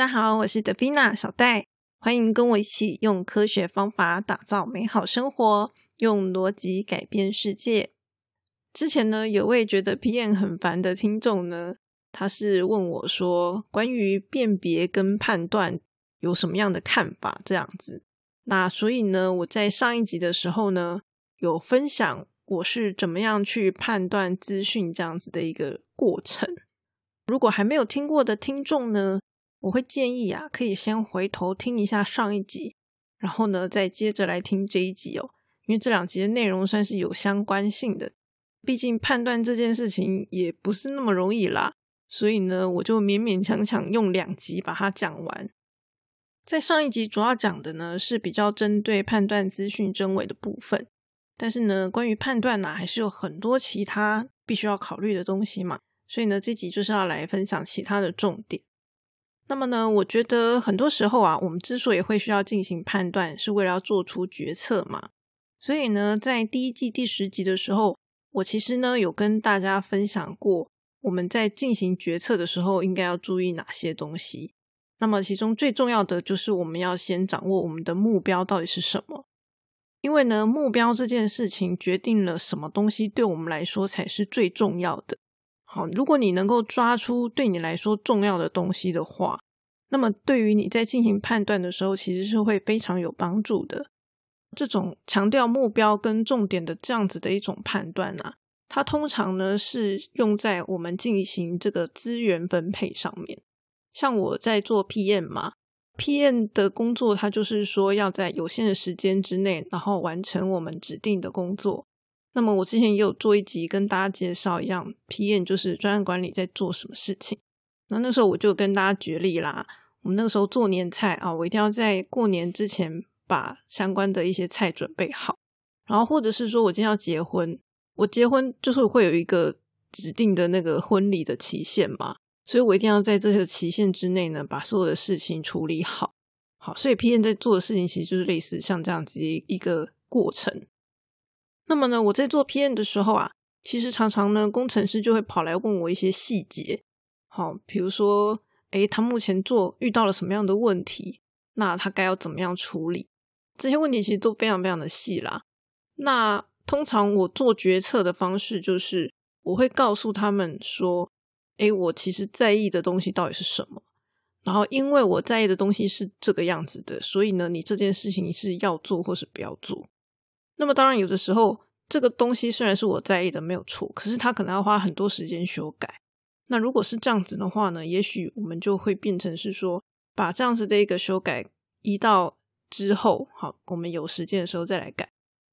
大家好，我是德比娜小戴，欢迎跟我一起用科学方法打造美好生活，用逻辑改变世界。之前呢，有位觉得 PM 很烦的听众呢，他是问我说，关于辨别跟判断有什么样的看法？这样子。那所以呢，我在上一集的时候呢，有分享我是怎么样去判断资讯这样子的一个过程。如果还没有听过的听众呢，我会建议啊，可以先回头听一下上一集，然后呢，再接着来听这一集哦，因为这两集的内容算是有相关性的。毕竟判断这件事情也不是那么容易啦，所以呢，我就勉勉强强用两集把它讲完。在上一集主要讲的呢是比较针对判断资讯真伪的部分，但是呢，关于判断呢，还是有很多其他必须要考虑的东西嘛。所以呢，这集就是要来分享其他的重点。那么呢，我觉得很多时候啊，我们之所以会需要进行判断，是为了要做出决策嘛。所以呢，在第一季第十集的时候，我其实呢有跟大家分享过，我们在进行决策的时候应该要注意哪些东西。那么其中最重要的就是我们要先掌握我们的目标到底是什么，因为呢，目标这件事情决定了什么东西对我们来说才是最重要的。好，如果你能够抓出对你来说重要的东西的话，那么对于你在进行判断的时候，其实是会非常有帮助的。这种强调目标跟重点的这样子的一种判断啊，它通常呢是用在我们进行这个资源分配上面。像我在做 PM 嘛，PM 的工作，它就是说要在有限的时间之内，然后完成我们指定的工作。那么我之前也有做一集跟大家介绍一样，PM 就是专案管理在做什么事情。那那时候我就跟大家举例啦，我们那个时候做年菜啊，我一定要在过年之前把相关的一些菜准备好。然后或者是说我今天要结婚，我结婚就是会有一个指定的那个婚礼的期限嘛，所以我一定要在这个期限之内呢，把所有的事情处理好。好，所以 PM 在做的事情其实就是类似像这样子一个过程。那么呢，我在做 PM 的时候啊，其实常常呢，工程师就会跑来问我一些细节。好，比如说，诶，他目前做遇到了什么样的问题？那他该要怎么样处理？这些问题其实都非常非常的细啦。那通常我做决策的方式就是，我会告诉他们说，诶，我其实在意的东西到底是什么？然后，因为我在意的东西是这个样子的，所以呢，你这件事情是要做或是不要做。那么当然，有的时候这个东西虽然是我在意的，没有错，可是它可能要花很多时间修改。那如果是这样子的话呢，也许我们就会变成是说，把这样子的一个修改移到之后，好，我们有时间的时候再来改。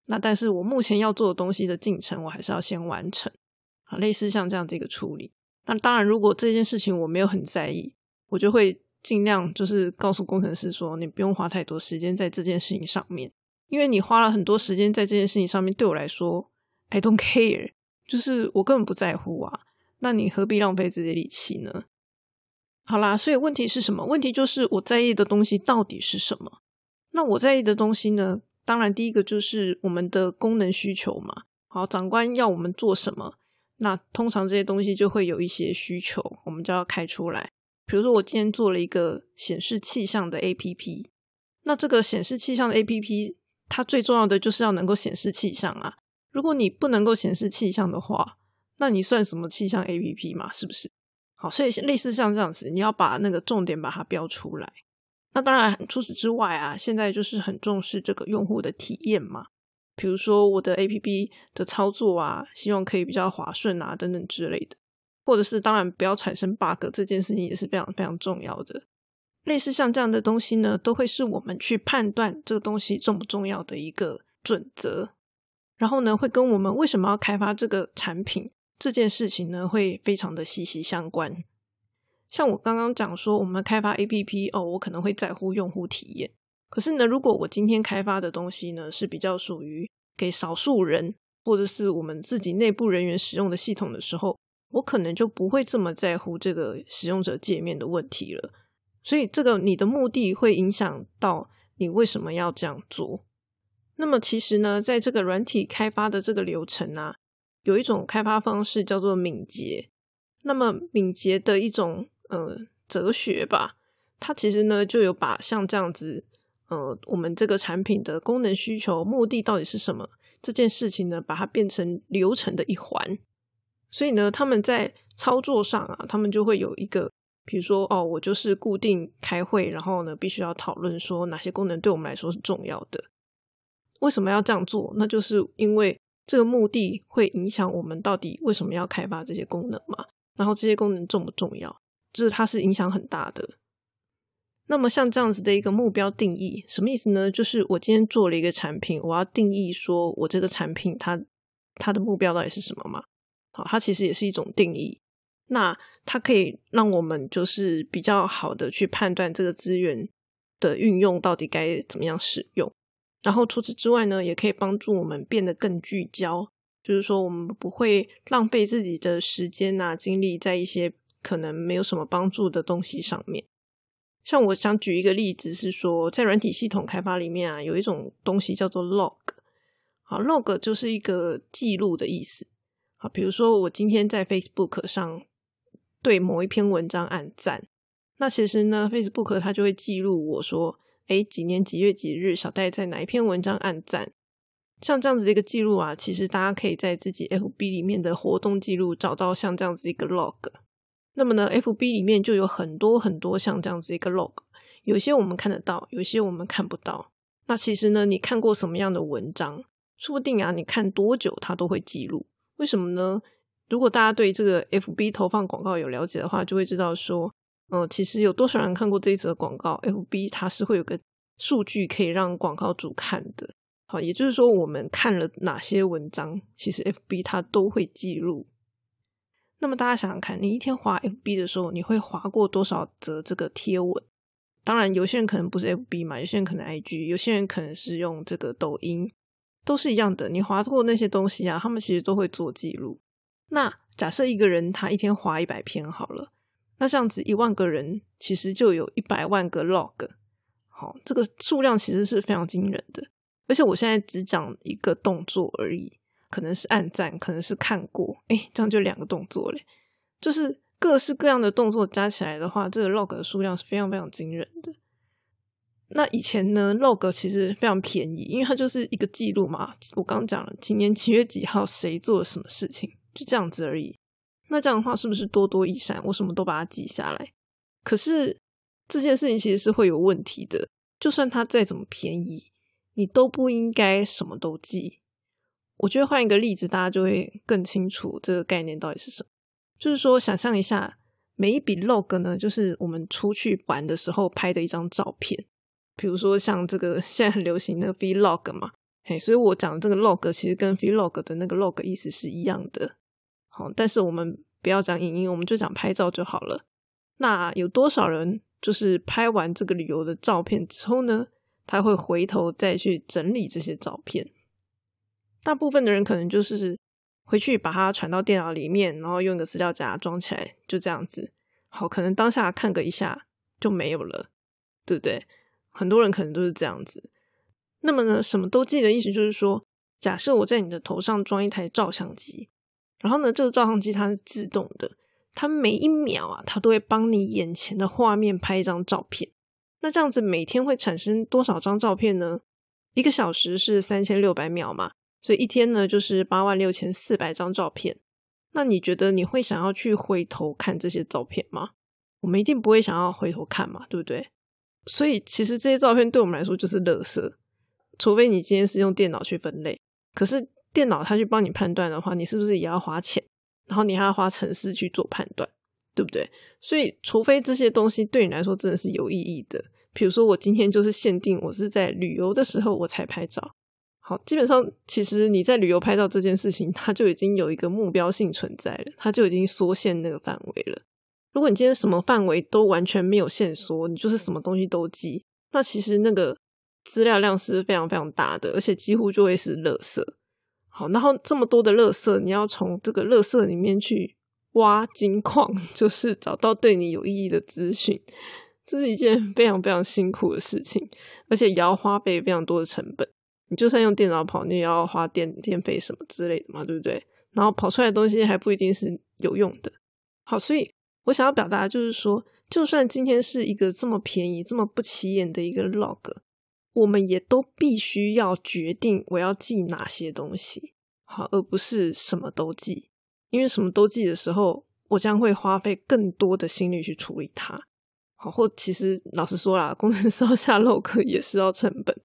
那但是我目前要做的东西的进程，我还是要先完成。啊，类似像这样的一个处理。那当然，如果这件事情我没有很在意，我就会尽量就是告诉工程师说，你不用花太多时间在这件事情上面。因为你花了很多时间在这件事情上面，对我来说，I don't care，就是我根本不在乎啊。那你何必浪费这些力气呢？好啦，所以问题是什么？问题就是我在意的东西到底是什么？那我在意的东西呢？当然，第一个就是我们的功能需求嘛。好，长官要我们做什么？那通常这些东西就会有一些需求，我们就要开出来。比如说，我今天做了一个显示气象的 APP，那这个显示气象的 APP。它最重要的就是要能够显示气象啊！如果你不能够显示气象的话，那你算什么气象 A P P 嘛？是不是？好，所以类似像这样子，你要把那个重点把它标出来。那当然，除此之外啊，现在就是很重视这个用户的体验嘛。比如说我的 A P P 的操作啊，希望可以比较滑顺啊，等等之类的。或者是当然不要产生 bug，这件事情也是非常非常重要的。类似像这样的东西呢，都会是我们去判断这个东西重不重要的一个准则。然后呢，会跟我们为什么要开发这个产品这件事情呢，会非常的息息相关。像我刚刚讲说，我们开发 APP 哦，我可能会在乎用户体验。可是呢，如果我今天开发的东西呢，是比较属于给少数人或者是我们自己内部人员使用的系统的时候，我可能就不会这么在乎这个使用者界面的问题了。所以，这个你的目的会影响到你为什么要这样做。那么，其实呢，在这个软体开发的这个流程啊，有一种开发方式叫做敏捷。那么，敏捷的一种呃哲学吧，它其实呢就有把像这样子，呃，我们这个产品的功能需求、目的到底是什么这件事情呢，把它变成流程的一环。所以呢，他们在操作上啊，他们就会有一个，比如说哦，我就是固定开会，然后呢，必须要讨论说哪些功能对我们来说是重要的。为什么要这样做？那就是因为这个目的会影响我们到底为什么要开发这些功能嘛。然后这些功能重不重要？就是它是影响很大的。那么像这样子的一个目标定义，什么意思呢？就是我今天做了一个产品，我要定义说我这个产品它它的目标到底是什么嘛？好，它其实也是一种定义。那它可以让我们就是比较好的去判断这个资源的运用到底该怎么样使用。然后除此之外呢，也可以帮助我们变得更聚焦，就是说我们不会浪费自己的时间啊精力在一些可能没有什么帮助的东西上面。像我想举一个例子是说，在软体系统开发里面啊，有一种东西叫做 log，好，log 就是一个记录的意思。好，比如说我今天在 Facebook 上对某一篇文章按赞，那其实呢，Facebook 它就会记录我说，哎，几年几月几日，小戴在哪一篇文章按赞。像这样子的一个记录啊，其实大家可以在自己 FB 里面的活动记录找到像这样子一个 log。那么呢，FB 里面就有很多很多像这样子一个 log，有些我们看得到，有些我们看不到。那其实呢，你看过什么样的文章，说不定啊，你看多久它都会记录。为什么呢？如果大家对这个 FB 投放广告有了解的话，就会知道说，嗯，其实有多少人看过这一则广告，FB 它是会有个数据可以让广告主看的。好，也就是说，我们看了哪些文章，其实 FB 它都会记录。那么大家想想看，你一天滑 FB 的时候，你会滑过多少则这个贴文？当然，有些人可能不是 FB 嘛，有些人可能 IG，有些人可能是用这个抖音。都是一样的，你划过那些东西啊，他们其实都会做记录。那假设一个人他一天划一百篇好了，那这样子一万个人其实就有一百万个 log。好，这个数量其实是非常惊人的。而且我现在只讲一个动作而已，可能是按赞，可能是看过，哎，这样就两个动作嘞。就是各式各样的动作加起来的话，这个 log 的数量是非常非常惊人的。那以前呢，log 其实非常便宜，因为它就是一个记录嘛。我刚讲了，今年几月几号谁做了什么事情，就这样子而已。那这样的话，是不是多多益善？我什么都把它记下来。可是这件事情其实是会有问题的。就算它再怎么便宜，你都不应该什么都记。我觉得换一个例子，大家就会更清楚这个概念到底是什么。就是说，想象一下，每一笔 log 呢，就是我们出去玩的时候拍的一张照片。比如说像这个现在很流行那个 vlog 嘛，嘿，所以我讲的这个 log 其实跟 vlog 的那个 log 意思是一样的。好，但是我们不要讲影音，我们就讲拍照就好了。那有多少人就是拍完这个旅游的照片之后呢，他会回头再去整理这些照片？大部分的人可能就是回去把它传到电脑里面，然后用一个资料夹装起来，就这样子。好，可能当下看个一下就没有了，对不对？很多人可能都是这样子。那么呢，什么都记的意思就是说，假设我在你的头上装一台照相机，然后呢，这个照相机它是自动的，它每一秒啊，它都会帮你眼前的画面拍一张照片。那这样子每天会产生多少张照片呢？一个小时是三千六百秒嘛，所以一天呢就是八万六千四百张照片。那你觉得你会想要去回头看这些照片吗？我们一定不会想要回头看嘛，对不对？所以其实这些照片对我们来说就是垃圾，除非你今天是用电脑去分类。可是电脑它去帮你判断的话，你是不是也要花钱？然后你还要花程式去做判断，对不对？所以除非这些东西对你来说真的是有意义的，比如说我今天就是限定我是在旅游的时候我才拍照。好，基本上其实你在旅游拍照这件事情，它就已经有一个目标性存在了，它就已经缩限那个范围了。如果你今天什么范围都完全没有线索，你就是什么东西都记，那其实那个资料量是非常非常大的，而且几乎就会是垃圾。好，然后这么多的垃圾，你要从这个垃圾里面去挖金矿，就是找到对你有意义的资讯，这是一件非常非常辛苦的事情，而且也要花费非常多的成本。你就算用电脑跑，你也要花电电费什么之类的嘛，对不对？然后跑出来的东西还不一定是有用的。好，所以。我想要表达就是说，就算今天是一个这么便宜、这么不起眼的一个 log，我们也都必须要决定我要记哪些东西，好，而不是什么都记。因为什么都记的时候，我将会花费更多的心力去处理它。好，或其实老实说啦，工程师要下 log 也是要成本，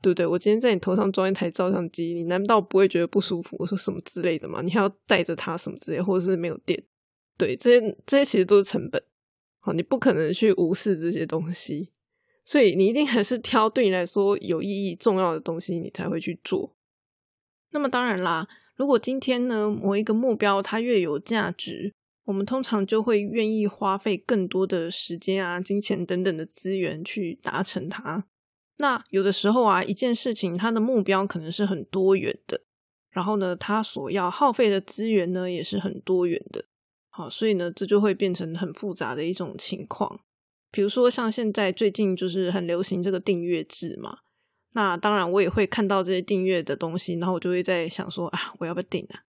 对不对？我今天在你头上装一台照相机，你难道不会觉得不舒服？我说什么之类的吗？你还要带着它什么之类，或者是没有电？对，这些这些其实都是成本。好，你不可能去无视这些东西，所以你一定还是挑对你来说有意义、重要的东西，你才会去做。那么当然啦，如果今天呢某一个目标它越有价值，我们通常就会愿意花费更多的时间啊、金钱等等的资源去达成它。那有的时候啊，一件事情它的目标可能是很多元的，然后呢，它所要耗费的资源呢也是很多元的。好，所以呢，这就会变成很复杂的一种情况。比如说，像现在最近就是很流行这个订阅制嘛。那当然，我也会看到这些订阅的东西，然后我就会在想说啊，我要不要订啊？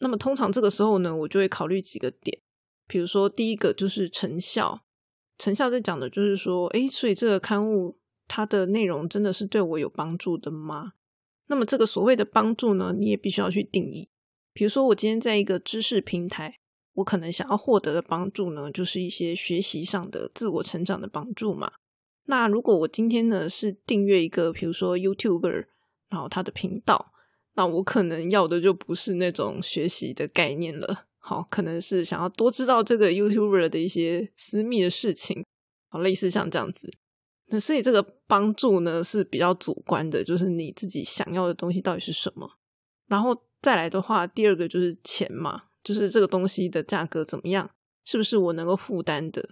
那么通常这个时候呢，我就会考虑几个点。比如说，第一个就是成效。成效在讲的就是说，诶，所以这个刊物它的内容真的是对我有帮助的吗？那么这个所谓的帮助呢，你也必须要去定义。比如说，我今天在一个知识平台。我可能想要获得的帮助呢，就是一些学习上的自我成长的帮助嘛。那如果我今天呢是订阅一个，比如说 YouTuber，然后他的频道，那我可能要的就不是那种学习的概念了。好，可能是想要多知道这个 YouTuber 的一些私密的事情，好，类似像这样子。那所以这个帮助呢是比较主观的，就是你自己想要的东西到底是什么。然后再来的话，第二个就是钱嘛。就是这个东西的价格怎么样？是不是我能够负担的？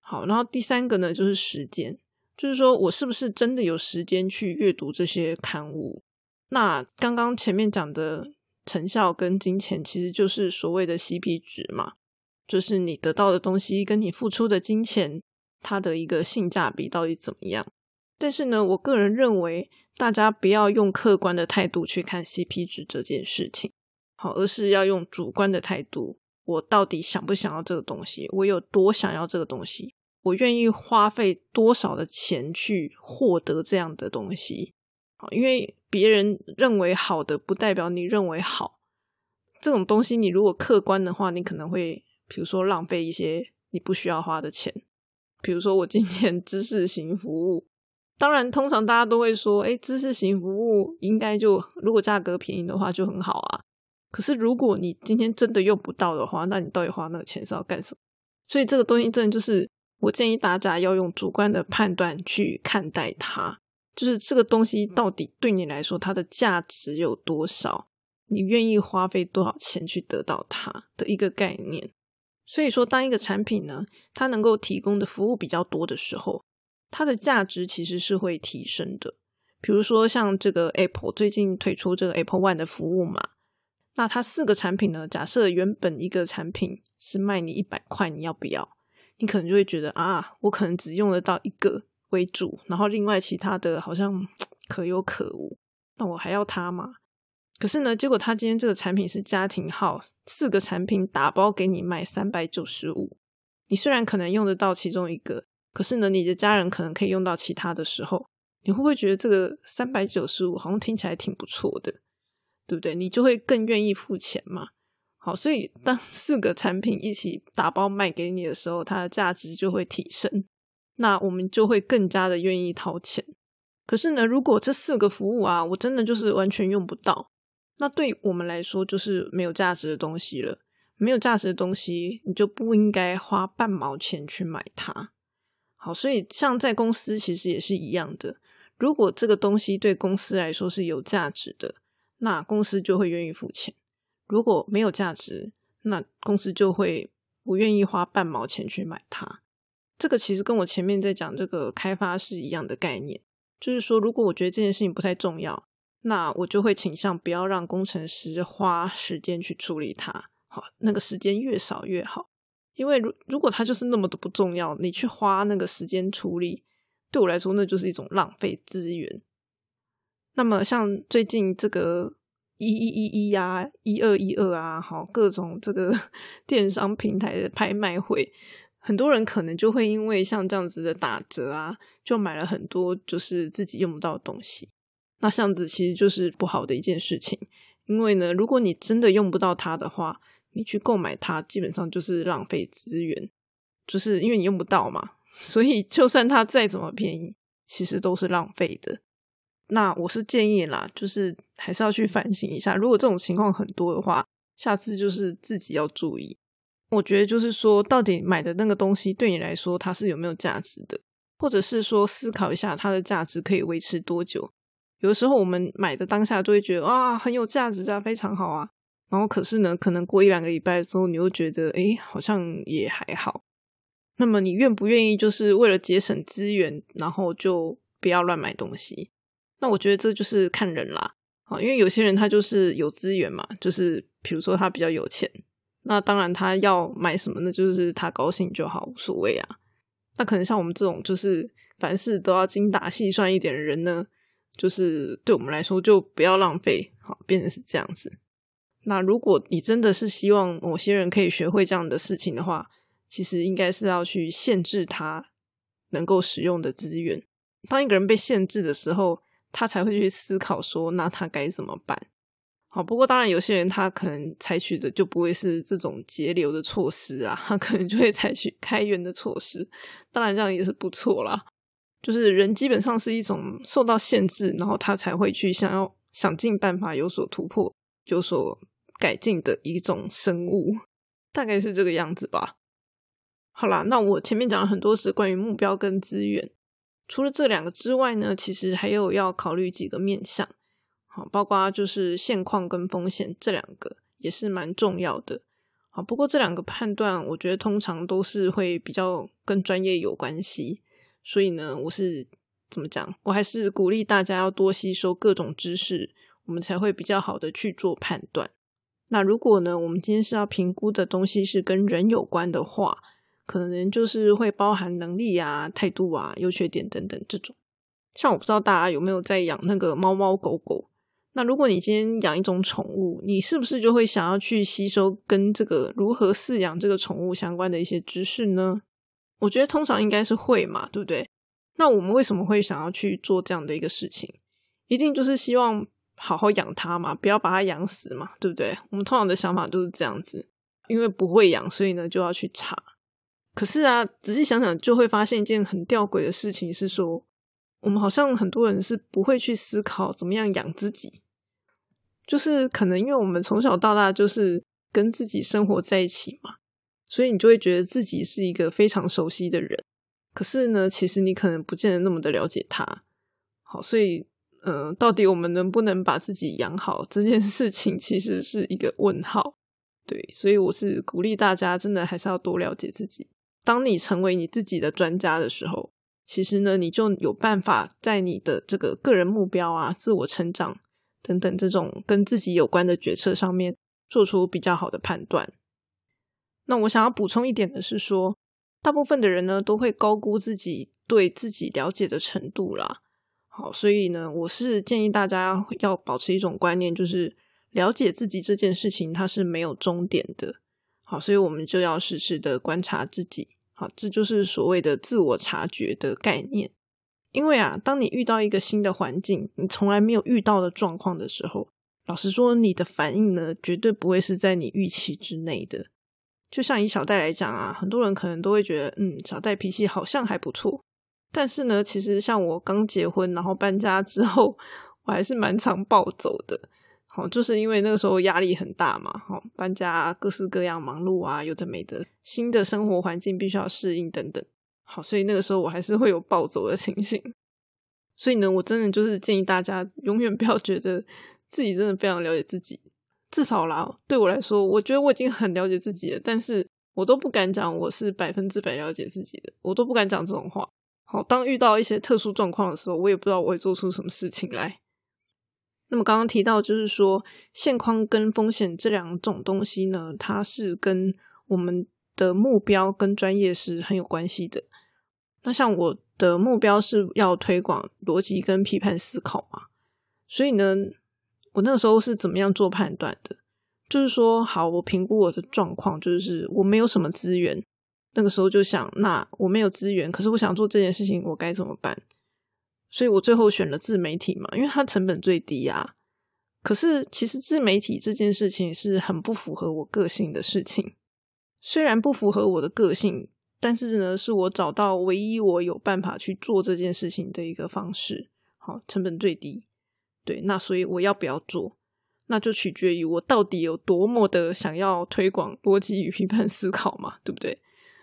好，然后第三个呢，就是时间，就是说我是不是真的有时间去阅读这些刊物？那刚刚前面讲的成效跟金钱，其实就是所谓的 CP 值嘛，就是你得到的东西跟你付出的金钱，它的一个性价比到底怎么样？但是呢，我个人认为，大家不要用客观的态度去看 CP 值这件事情。好，而是要用主观的态度。我到底想不想要这个东西？我有多想要这个东西？我愿意花费多少的钱去获得这样的东西？好，因为别人认为好的，不代表你认为好。这种东西，你如果客观的话，你可能会，比如说浪费一些你不需要花的钱。比如说，我今天 知识型服务，当然，通常大家都会说，哎，知识型服务应该就如果价格便宜的话就很好啊。可是，如果你今天真的用不到的话，那你到底花那个钱是要干什么？所以，这个东西真的就是我建议大家要用主观的判断去看待它，就是这个东西到底对你来说它的价值有多少，你愿意花费多少钱去得到它的一个概念。所以说，当一个产品呢，它能够提供的服务比较多的时候，它的价值其实是会提升的。比如说，像这个 Apple 最近推出这个 Apple One 的服务嘛。那它四个产品呢？假设原本一个产品是卖你一百块，你要不要？你可能就会觉得啊，我可能只用得到一个为主，然后另外其他的好像 可有可无，那我还要它吗？可是呢，结果他今天这个产品是家庭号，四个产品打包给你卖三百九十五。你虽然可能用得到其中一个，可是呢，你的家人可能可以用到其他的时候，你会不会觉得这个三百九十五好像听起来挺不错的？对不对？你就会更愿意付钱嘛。好，所以当四个产品一起打包卖给你的时候，它的价值就会提升。那我们就会更加的愿意掏钱。可是呢，如果这四个服务啊，我真的就是完全用不到，那对我们来说就是没有价值的东西了。没有价值的东西，你就不应该花半毛钱去买它。好，所以像在公司其实也是一样的。如果这个东西对公司来说是有价值的。那公司就会愿意付钱。如果没有价值，那公司就会不愿意花半毛钱去买它。这个其实跟我前面在讲这个开发是一样的概念，就是说，如果我觉得这件事情不太重要，那我就会倾向不要让工程师花时间去处理它。好，那个时间越少越好，因为如如果它就是那么的不重要，你去花那个时间处理，对我来说那就是一种浪费资源。那么像最近这个一一一一啊，一二一二啊，好各种这个 电商平台的拍卖会，很多人可能就会因为像这样子的打折啊，就买了很多就是自己用不到的东西。那这样子其实就是不好的一件事情，因为呢，如果你真的用不到它的话，你去购买它，基本上就是浪费资源，就是因为你用不到嘛。所以就算它再怎么便宜，其实都是浪费的。那我是建议啦，就是还是要去反省一下，如果这种情况很多的话，下次就是自己要注意。我觉得就是说，到底买的那个东西对你来说它是有没有价值的，或者是说思考一下它的价值可以维持多久。有的时候我们买的当下就会觉得啊很有价值啊，非常好啊，然后可是呢，可能过一两个礼拜之后，你又觉得哎好像也还好。那么你愿不愿意就是为了节省资源，然后就不要乱买东西？那我觉得这就是看人啦，啊，因为有些人他就是有资源嘛，就是比如说他比较有钱。那当然，他要买什么呢？就是他高兴就好，无所谓啊。那可能像我们这种，就是凡事都要精打细算一点的人呢，就是对我们来说就不要浪费，好，变成是这样子。那如果你真的是希望某些人可以学会这样的事情的话，其实应该是要去限制他能够使用的资源。当一个人被限制的时候，他才会去思考说，那他该怎么办？好，不过当然，有些人他可能采取的就不会是这种节流的措施啊，他可能就会采取开源的措施。当然，这样也是不错啦。就是人基本上是一种受到限制，然后他才会去想要想尽办法有所突破、有所改进的一种生物，大概是这个样子吧。好啦，那我前面讲了很多是关于目标跟资源，除了这两个之外呢，其实还有要考虑几个面向。好，包括就是现况跟风险这两个也是蛮重要的。好，不过这两个判断，我觉得通常都是会比较跟专业有关系。所以呢，我是怎么讲？我还是鼓励大家要多吸收各种知识，我们才会比较好的去做判断。那如果呢，我们今天是要评估的东西是跟人有关的话，可能就是会包含能力啊、态度啊、优缺点等等这种。像我不知道大家有没有在养那个猫猫狗狗。那如果你今天养一种宠物，你是不是就会想要去吸收跟这个如何饲养这个宠物相关的一些知识呢？我觉得通常应该是会嘛，对不对？那我们为什么会想要去做这样的一个事情？一定就是希望好好养它嘛，不要把它养死嘛，对不对？我们通常的想法都是这样子，因为不会养，所以呢就要去查。可是啊，仔细想想就会发现一件很吊诡的事情，是说我们好像很多人是不会去思考怎么样养自己。就是可能因为我们从小到大就是跟自己生活在一起嘛，所以你就会觉得自己是一个非常熟悉的人。可是呢，其实你可能不见得那么的了解他。好，所以嗯，到底我们能不能把自己养好这件事情，其实是一个问号。对，所以我是鼓励大家，真的还是要多了解自己。当你成为你自己的专家的时候，其实呢，你就有办法在你的这个个人目标啊、自我成长。等等，这种跟自己有关的决策上面做出比较好的判断。那我想要补充一点的是说，大部分的人呢都会高估自己对自己了解的程度啦。好，所以呢，我是建议大家要保持一种观念，就是了解自己这件事情它是没有终点的。好，所以我们就要时时的观察自己。好，这就是所谓的自我察觉的概念。因为啊，当你遇到一个新的环境，你从来没有遇到的状况的时候，老实说，你的反应呢，绝对不会是在你预期之内的。就像以小戴来讲啊，很多人可能都会觉得，嗯，小戴脾气好像还不错。但是呢，其实像我刚结婚，然后搬家之后，我还是蛮常暴走的。好，就是因为那个时候压力很大嘛，好，搬家各式各样忙碌啊，有的没的，新的生活环境必须要适应等等。好，所以那个时候我还是会有暴走的情形。所以呢，我真的就是建议大家永远不要觉得自己真的非常了解自己。至少啦，对我来说，我觉得我已经很了解自己了。但是我都不敢讲我是百分之百了解自己的，我都不敢讲这种话。好，当遇到一些特殊状况的时候，我也不知道我会做出什么事情来。那么刚刚提到，就是说现况跟风险这两种东西呢，它是跟我们的目标跟专业是很有关系的。那像我的目标是要推广逻辑跟批判思考嘛，所以呢，我那个时候是怎么样做判断的？就是说，好，我评估我的状况，就是我没有什么资源，那个时候就想，那我没有资源，可是我想做这件事情，我该怎么办？所以我最后选了自媒体嘛，因为它成本最低啊。可是其实自媒体这件事情是很不符合我个性的事情，虽然不符合我的个性，但是呢，是我找到唯一我有办法去做这件事情的一个方式。好，成本最低。对，那所以我要不要做？那就取决于我到底有多么的想要推广逻辑与批判思考嘛，对不对？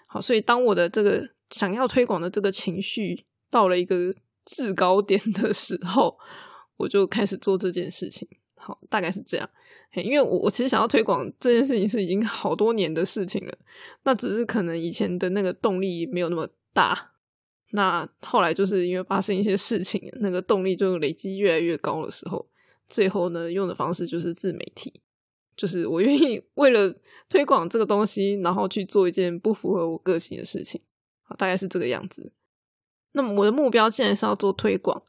好，所以当我的这个想要推广的这个情绪到了一个制高点的时候，我就开始做这件事情。好，大概是这样。因为我我其实想要推广这件事情是已经好多年的事情了，那只是可能以前的那个动力没有那么大。那后来就是因为发生一些事情，那个动力就累积越来越高的时候，最后呢用的方式就是自媒体，就是我愿意为了推广这个东西，然后去做一件不符合我个性的事情，大概是这个样子。那么我的目标既然是要做推广，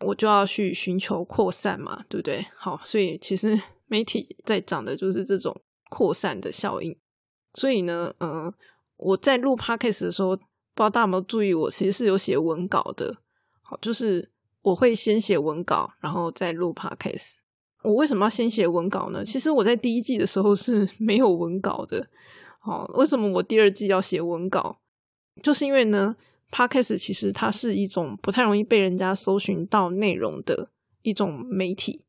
我就要去寻求扩散嘛，对不对？好，所以其实 媒体在讲的就是这种扩散的效应。所以呢，嗯，我在录 podcast 的时候。不知道大家有没有注意，我其实是有写文稿的。好，就是我会先写文稿，然后再录 podcast。我为什么要先写文稿呢？其实我在第一季的时候是 没有文稿的。好，为什么我第二季要写文稿？就是因为呢，podcast 其实它是一种不太容易被人家搜寻到内容的一种媒体。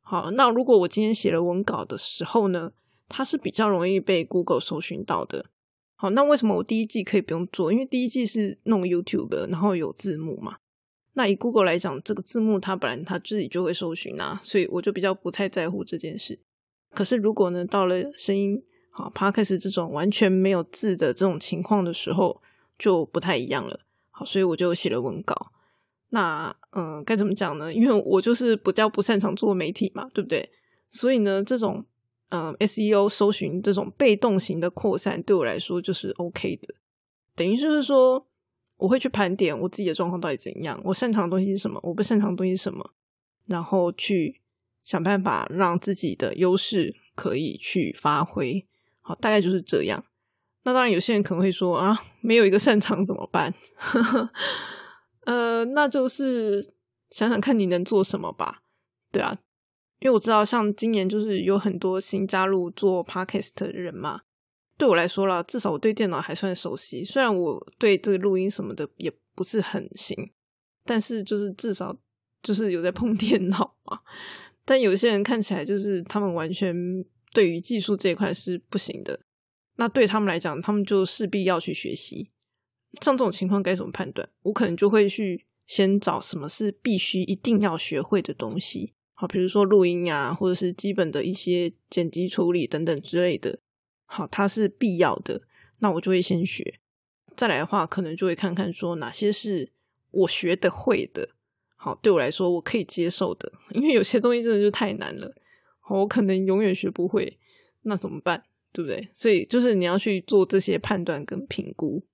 好，那如果我今天写了文稿的时候呢，它是比较容易被 Google 搜寻到的。好，那为什么我第一季可以不用做？因为第一季是弄 YouTube，然后有字幕嘛。那以 Google 来讲，这个字幕它本来它自己就会搜寻啊，所以我就比较不太在乎这件事。可是如果呢，到了声音好 Podcast 这种完全没有字的这种情况的时候，就不太一样了。好，所以我就写了文稿。那嗯，该怎么讲呢？因为我就是比较不擅长做媒体嘛，对不对？所以呢，这种。嗯，SEO 搜寻这种被动型的扩散对我来说就是 OK 的，等于就是说我会去盘点我自己的状况到底怎样，我擅长的东西是什么，我不擅长的东西是什么，然后去想办法让自己的优势可以去发挥。好，大概就是这样。那当然，有些人可能会说啊，没有一个擅长怎么办？呃，那就是想想看你能做什么吧。对啊。因为我知道，像今年就是有很多新加入做 podcast 的人嘛。对我来说啦，至少我对电脑还算熟悉。虽然我对这个录音什么的也不是很行，但是就是至少就是有在碰电脑嘛。但有些人看起来就是他们完全对于技术这一块是不行的。那对他们来讲，他们就势必要去学习。像这种情况该怎么判断？我可能就会去先找什么是必须一定要学会的东西。好，比如说录音啊，或者是基本的一些剪辑处理等等之类的，好，它是必要的，那我就会先学。再来的话，可能就会看看说哪些是我学的会的，好，对我来说我可以接受的。因为有些东西真的就太难了，我可能永远学不会，那怎么办？对不对？所以就是你要去做这些判断跟评估。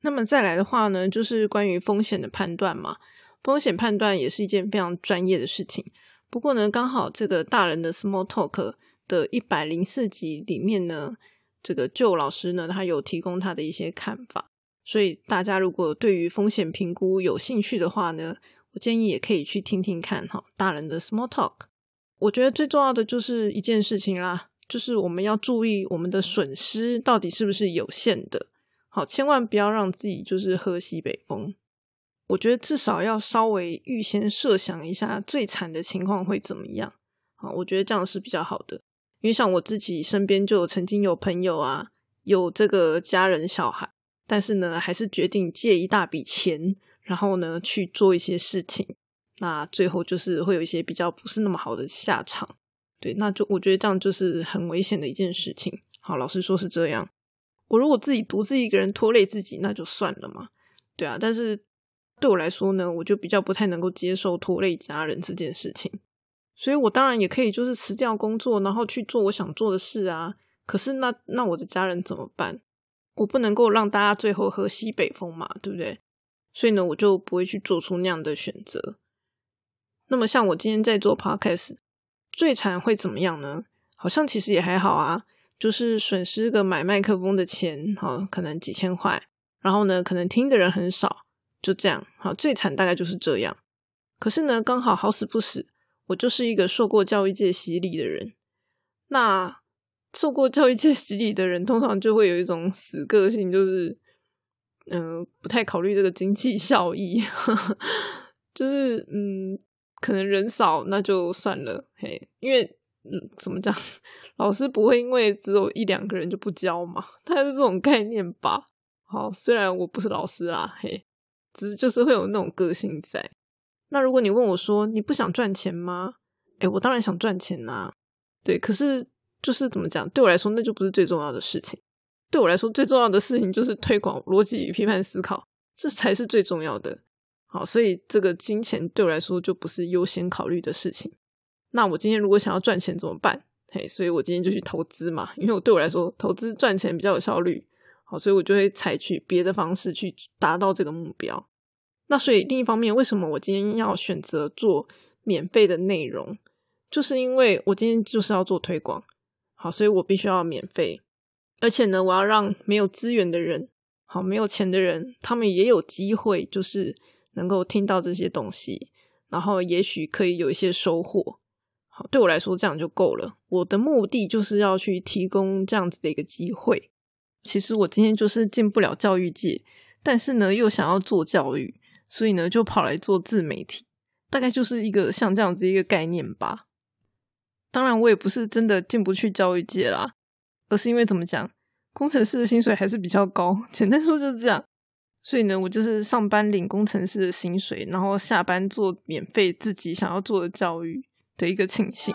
那么再来的话呢，就是关于风险的判断嘛。风险判断也是一件非常专业的事情。不过呢，刚好这个大人的 Small Talk 的一百零四集里面呢，这个旧老师呢，他有提供他的一些看法。所以大家如果对于风险评估有兴趣的话呢，我建议也可以去听听看哈。大人的 Small Talk，我觉得最重要的就是一件事情啦，就是我们要注意我们的损失到底是不是有限的。好，千万不要让自己就是喝西北风。我觉得至少要稍微预先设想一下最惨的情况会怎么样啊？我觉得这样是比较好的，因为像我自己身边就曾经有朋友啊，有这个家人小孩，但是呢，还是决定借一大笔钱，然后呢去做一些事情，那最后就是会有一些比较不是那么好的下场。对，那就我觉得这样就是很危险的一件事情。好，老实说是这样。我如果自己独自一个人拖累自己，那就算了嘛。对啊，但是。对我来说呢，我就比较不太能够接受拖累家人这件事情，所以我当然也可以就是辞掉工作，然后去做我想做的事啊。可是那那我的家人怎么办？我不能够让大家最后喝西北风嘛，对不对？所以呢，我就不会去做出那样的选择。那么像我今天在做 podcast，最惨会怎么样呢？好像其实也还好啊，就是损失个买麦克风的钱，好，可能几千块，然后呢，可能听的人很少，就这样，好，最惨大概就是这样。可是呢，刚好好死不死，我就是一个受过教育界洗礼的人。那受过教育界洗礼的人，通常就会有一种死个性，就是嗯，不太考虑这个经济效益，就是嗯，可能人少那就算了，嘿，因为嗯，怎么讲？老师不会因为只有一两个人就不教嘛？大概是这种概念吧。好，虽然我不是老师啦，嘿，只是就是会有那种个性在。那如果你问我说你不想赚钱吗？哎，我当然想赚钱呐。对，可是就是怎么讲？对我来说，那就不是最重要的事情。对我来说，最重要的事情就是推广逻辑与批判思考，这才是最重要的。好，所以这个金钱对我来说就不是优先考虑的事情。那我今天如果想要赚钱怎么办？嘿，所以我今天就去投资嘛，因为我对我来说投资赚钱比较有效率，好，所以我就会采取别的方式去达到这个目标。那所以另一方面，为什么我今天要选择做免费的内容，就是因为我今天就是要做推广，好，所以我必须要免费，而且呢，我要让没有资源的人，好，没有钱的人，他们也有机会，就是能够听到这些东西，然后也许可以有一些收获。好，对我来说这样就够了。我的目的就是要去提供这样子的一个机会。其实我今天就是进不了教育界，但是呢又想要做教育，所以呢就跑来做自媒体，大概就是一个像这样子一个概念吧。当然，我也不是真的进不去教育界啦，而是因为怎么讲，工程师的薪水还是比较高。简单说就是这样。所以呢，我就是上班领工程师的薪水，然后下班做免费自己想要做的教育。的一个情形。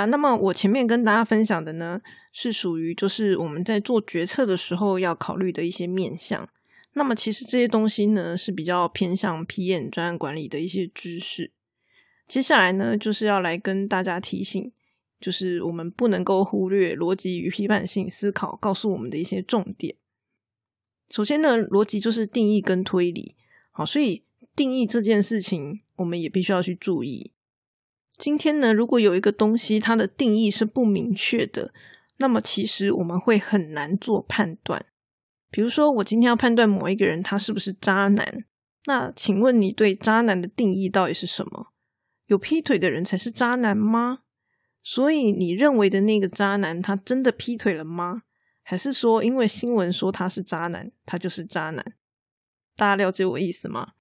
啦，那么我前面跟大家分享的呢，是属于就是我们在做决策的时候要考虑的一些面向。那么其实这些东西呢，是比较偏向 PM 专案管理的一些知识。接下来呢，就是要来跟大家提醒，就是我们不能够忽略逻辑与批判性思考告诉我们的一些重点。首先呢，逻辑就是定义跟推理，好，所以定义这件事情，我们也必须要去注意。今天呢，如果有一个东西它的定义是不明确的，那么其实我们会很难做判断。比如说，我今天要判断某一个人他是不是渣男，那请问你对渣男的定义到底是什么？有劈腿的人才是渣男吗？所以你认为的那个渣男，他真的劈腿了吗？还是说，因为新闻说他是渣男，他就是渣男？大家了解我意思吗？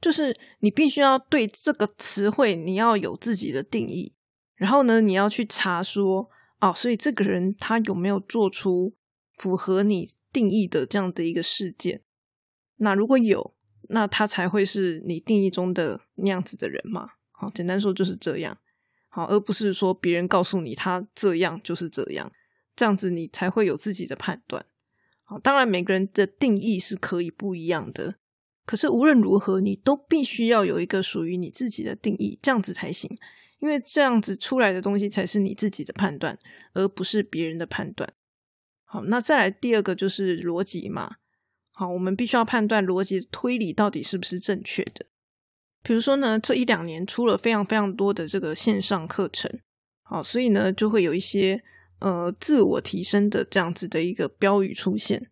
就是你必须要对这个词汇，你要有自己的定义，然后呢，你要去查说，哦，所以这个人他有没有做出符合你定义的这样的一个事件？那如果有，那他才会是你定义中的那样子的人嘛？好，简单说就是这样，好，而不是说别人告诉你他这样就是这样，这样子你才会有自己的判断。好，当然每个人的定义是可以不一样的，可是无论如何，你都必须要有一个属于你自己的定义，这样子才行，因为这样子出来的东西才是你自己的判断，而不是别人的判断。好，那再来第二个就是逻辑嘛，好，我们必须要判断逻辑推理到底是不是正确的。比如说呢，这一两年出了非常非常多的这个线上课程，好，所以呢就会有一些呃自我提升的这样子的一个标语出现。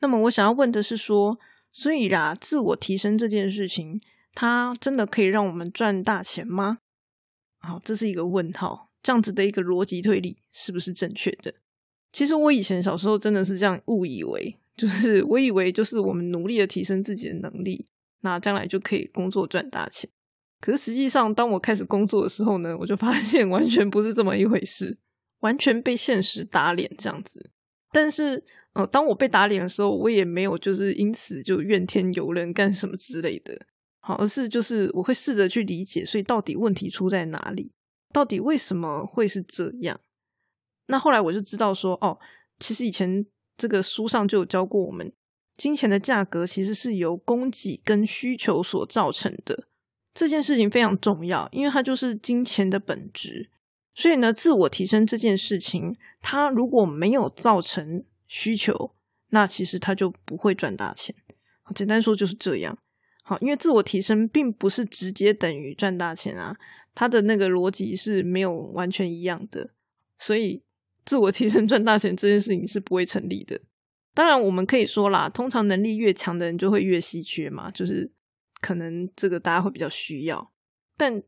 那么我想要问的是说，所以啦，自我提升这件事情，它真的可以让我们赚大钱吗？好，这是一个问号。这样子的一个逻辑推理是不是正确的？其实我以前小时候真的是这样误以为，就是我以为就是我们努力的提升自己的能力。那将来就可以工作赚大钱，可是实际上，当我开始工作的时候呢，我就发现完全不是这么一回事，完全被现实打脸这样子。但是，呃，当我被打脸的时候，我也没有就是因此就怨天尤人干什么之类的，好，而是就是我会试着去理解，所以到底问题出在哪里？到底为什么会是这样？那后来我就知道说，哦，其实以前这个书上就有教过我们。金钱的价格其实是由供给跟需求所造成的，这件事情非常重要，因为它就是金钱的本质。所以呢，自我提升这件事情，它如果没有造成需求，那其实它就不会赚大钱。简单说就是这样。好，因为自我提升并不是直接等于赚大钱啊，它的那个逻辑是没有完全一样的。所以，自我提升赚大钱这件事情是不会成立的。当然，我们可以说啦，通常能力越强的人就会越稀缺嘛，就是可能这个大家会比较需要，但。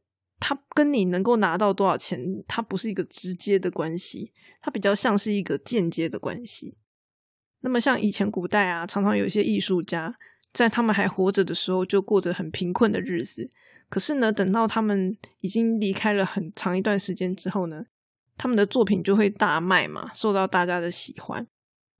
它跟你能够拿到多少钱，它不是一个直接的关系，它比较像是一个间接的关系。那么像以前古代啊，常常有一些艺术家在他们还活着的时候就过着很贫困的日子，可是呢，等到他们已经离开了很长一段时间之后呢，他们的作品就会大卖嘛，受到大家的喜欢。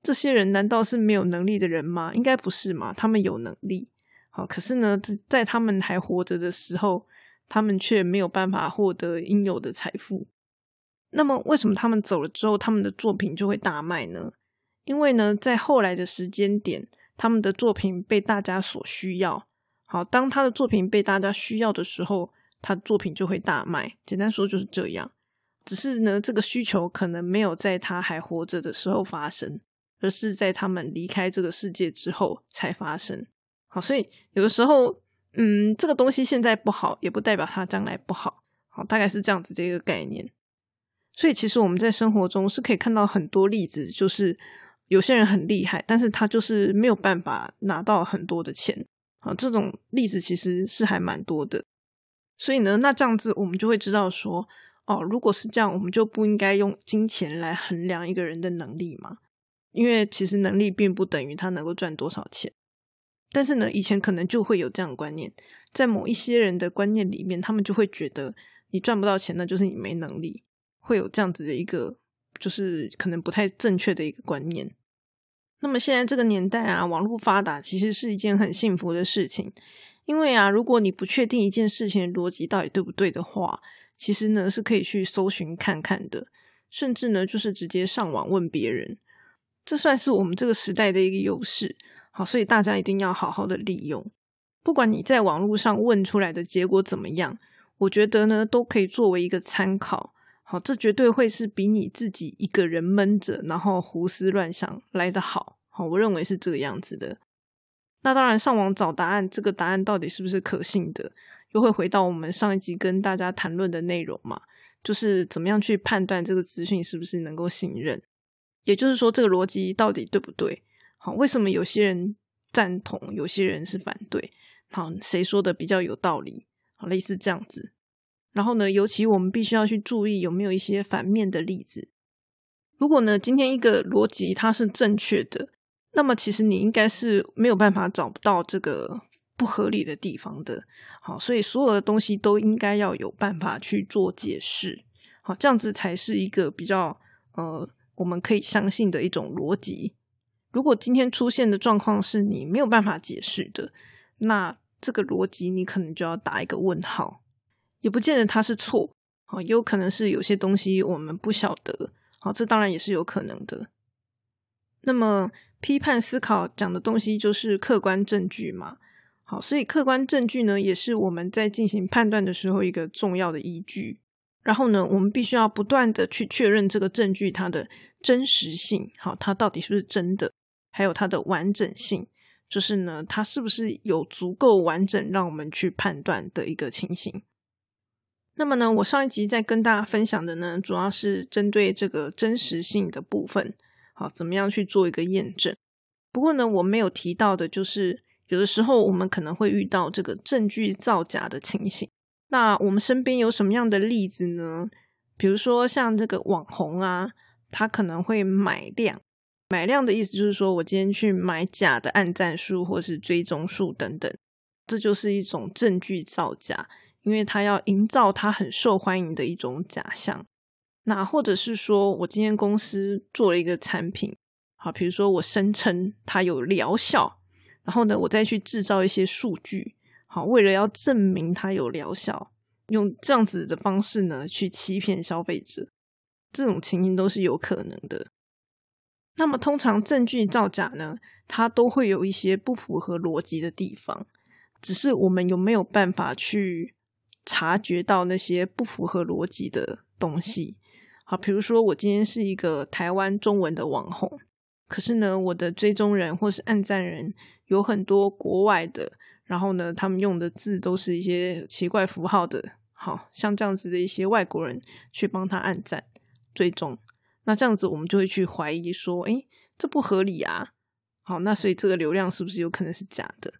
这些人难道是没有能力的人吗？应该不是嘛，他们有能力。好，可是呢，在他们还活着的时候。他们却没有办法获得应有的财富。那么，为什么他们走了之后，他们的作品就会大卖呢？因为呢，在后来的时间点，他们的作品被大家所需要。好，当他的作品被大家需要的时候，他的作品就会大卖。简单说就是这样。只是呢，这个需求可能没有在他还活着的时候发生，而是在他们离开这个世界之后才发生。好，所以有的时候。嗯，这个东西现在不好，也不代表它将来不好。好，大概是这样子的一个概念。所以，其实我们在生活中是可以看到很多例子，就是有些人很厉害，但是他就是没有办法拿到很多的钱。啊，这种例子其实是还蛮多的。所以呢，那这样子我们就会知道说，哦，如果是这样，我们就不应该用金钱来衡量一个人的能力嘛，因为其实能力并不等于他能够赚多少钱。但是呢，以前可能就会有这样的观念，在某一些人的观念里面，他们就会觉得你赚不到钱，那就是你没能力，会有这样子的一个，就是可能不太正确的一个观念。那么现在这个年代啊，网络发达其实是一件很幸福的事情，因为啊，如果你不确定一件事情的逻辑到底对不对的话，其实呢是可以去搜寻看看的，甚至呢就是直接上网问别人，这算是我们这个时代的一个优势。好，所以大家一定要好好的利用。不管你在网络上问出来的结果怎么样，我觉得呢都可以作为一个参考。好，这绝对会是比你自己一个人闷着然后胡思乱想来的好。好，我认为是这个样子的。那当然，上网找答案，这个答案到底是不是可信的，又会回到我们上一集跟大家谈论的内容嘛？就是怎么样去判断这个资讯是不是能够信任？也就是说，这个逻辑到底对不对？好，为什么有些人赞同，有些人是反对？好，谁说的比较有道理？好，类似这样子。然后呢，尤其我们必须要去注意有没有一些反面的例子。如果呢，今天一个逻辑它是正确的，那么其实你应该是没有办法找不到这个不合理的地方的。好，所以所有的东西都应该要有办法去做解释。好，这样子才是一个比较呃，我们可以相信的一种逻辑。如果今天出现的状况是你没有办法解释的，那这个逻辑你可能就要打一个问号，也不见得它是错，好，也有可能是有些东西我们不晓得，好，这当然也是有可能的。那么批判思考讲的东西就是客观证据嘛，好，所以客观证据呢，也是我们在进行判断的时候一个重要的依据。然后呢，我们必须要不断的去确认这个证据它的真实性，好，它到底是不是真的。还有它的完整性，就是呢，它是不是有足够完整让我们去判断的一个情形？那么呢，我上一集在跟大家分享的呢，主要是针对这个真实性的部分，好，怎么样去做一个验证？不过呢，我没有提到的，就是有的时候我们可能会遇到这个证据造假的情形。那我们身边有什么样的例子呢？比如说像这个网红啊，他可能会买量。买量的意思就是说，我今天去买假的按赞数或是追踪数等等，这就是一种证据造假，因为他要营造他很受欢迎的一种假象。那或者是说我今天公司做了一个产品，好，比如说我声称它有疗效，然后呢，我再去制造一些数据，好，为了要证明它有疗效，用这样子的方式呢去欺骗消费者，这种情形都是有可能的。那么，通常证据造假呢，它都会有一些不符合逻辑的地方，只是我们有没有办法去察觉到那些不符合逻辑的东西。好，比如说我今天是一个台湾中文的网红，可是呢，我的追踪人或是按赞人有很多国外的，然后呢，他们用的字都是一些奇怪符号的，好像这样子的一些外国人去帮他按赞追踪，那这样子我们就会去怀疑说，诶，这不合理啊。好，那所以这个流量是不是有可能是假的？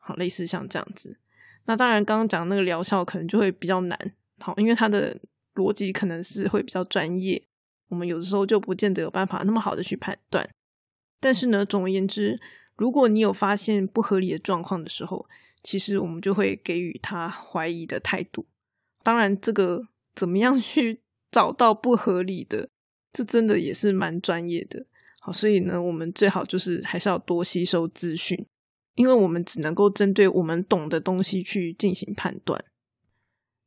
好，类似像这样子。那当然，刚刚讲那个疗效可能就会比较难。好，因为它的逻辑可能是会比较专业，我们有的时候就不见得有办法那么好的去判断。但是呢，总而言之，如果你有发现不合理的状况的时候，其实我们就会给予他怀疑的态度。当然，这个怎么样去找到不合理的，这真的也是蛮专业的。好，所以呢，我们最好就是还是要多吸收资讯，因为我们只能够针对我们懂的东西去进行判断。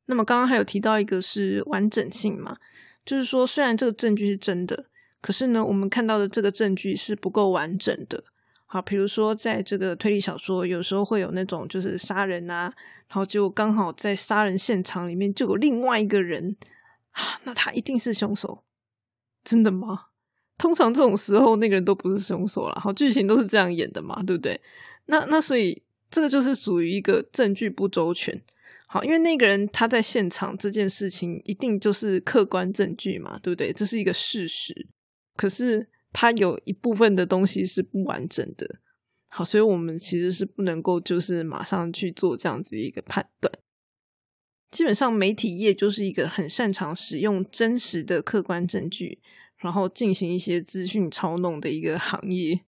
那么刚刚还有提到一个是完整性嘛，就是说虽然这个证据是真的，可是呢，我们看到的这个证据是不够完整的。好，比如说在这个推理小说，有时候会有那种就是杀人啊，然后就刚好在杀人现场里面就有另外一个人啊，那他一定是凶手，真的吗？通常这种时候，那个人都不是凶手了。好，剧情都是这样演的嘛，对不对？那那所以这个就是属于一个证据不周全。好，因为那个人他在现场这件事情一定就是客观证据嘛，对不对？这是一个事实。可是他有一部分的东西是不完整的。好，所以我们其实是不能够就是马上去做这样子一个判断。基本上媒体业就是一个很擅长使用真实的客观证据。然后进行一些资讯操弄的一个行业，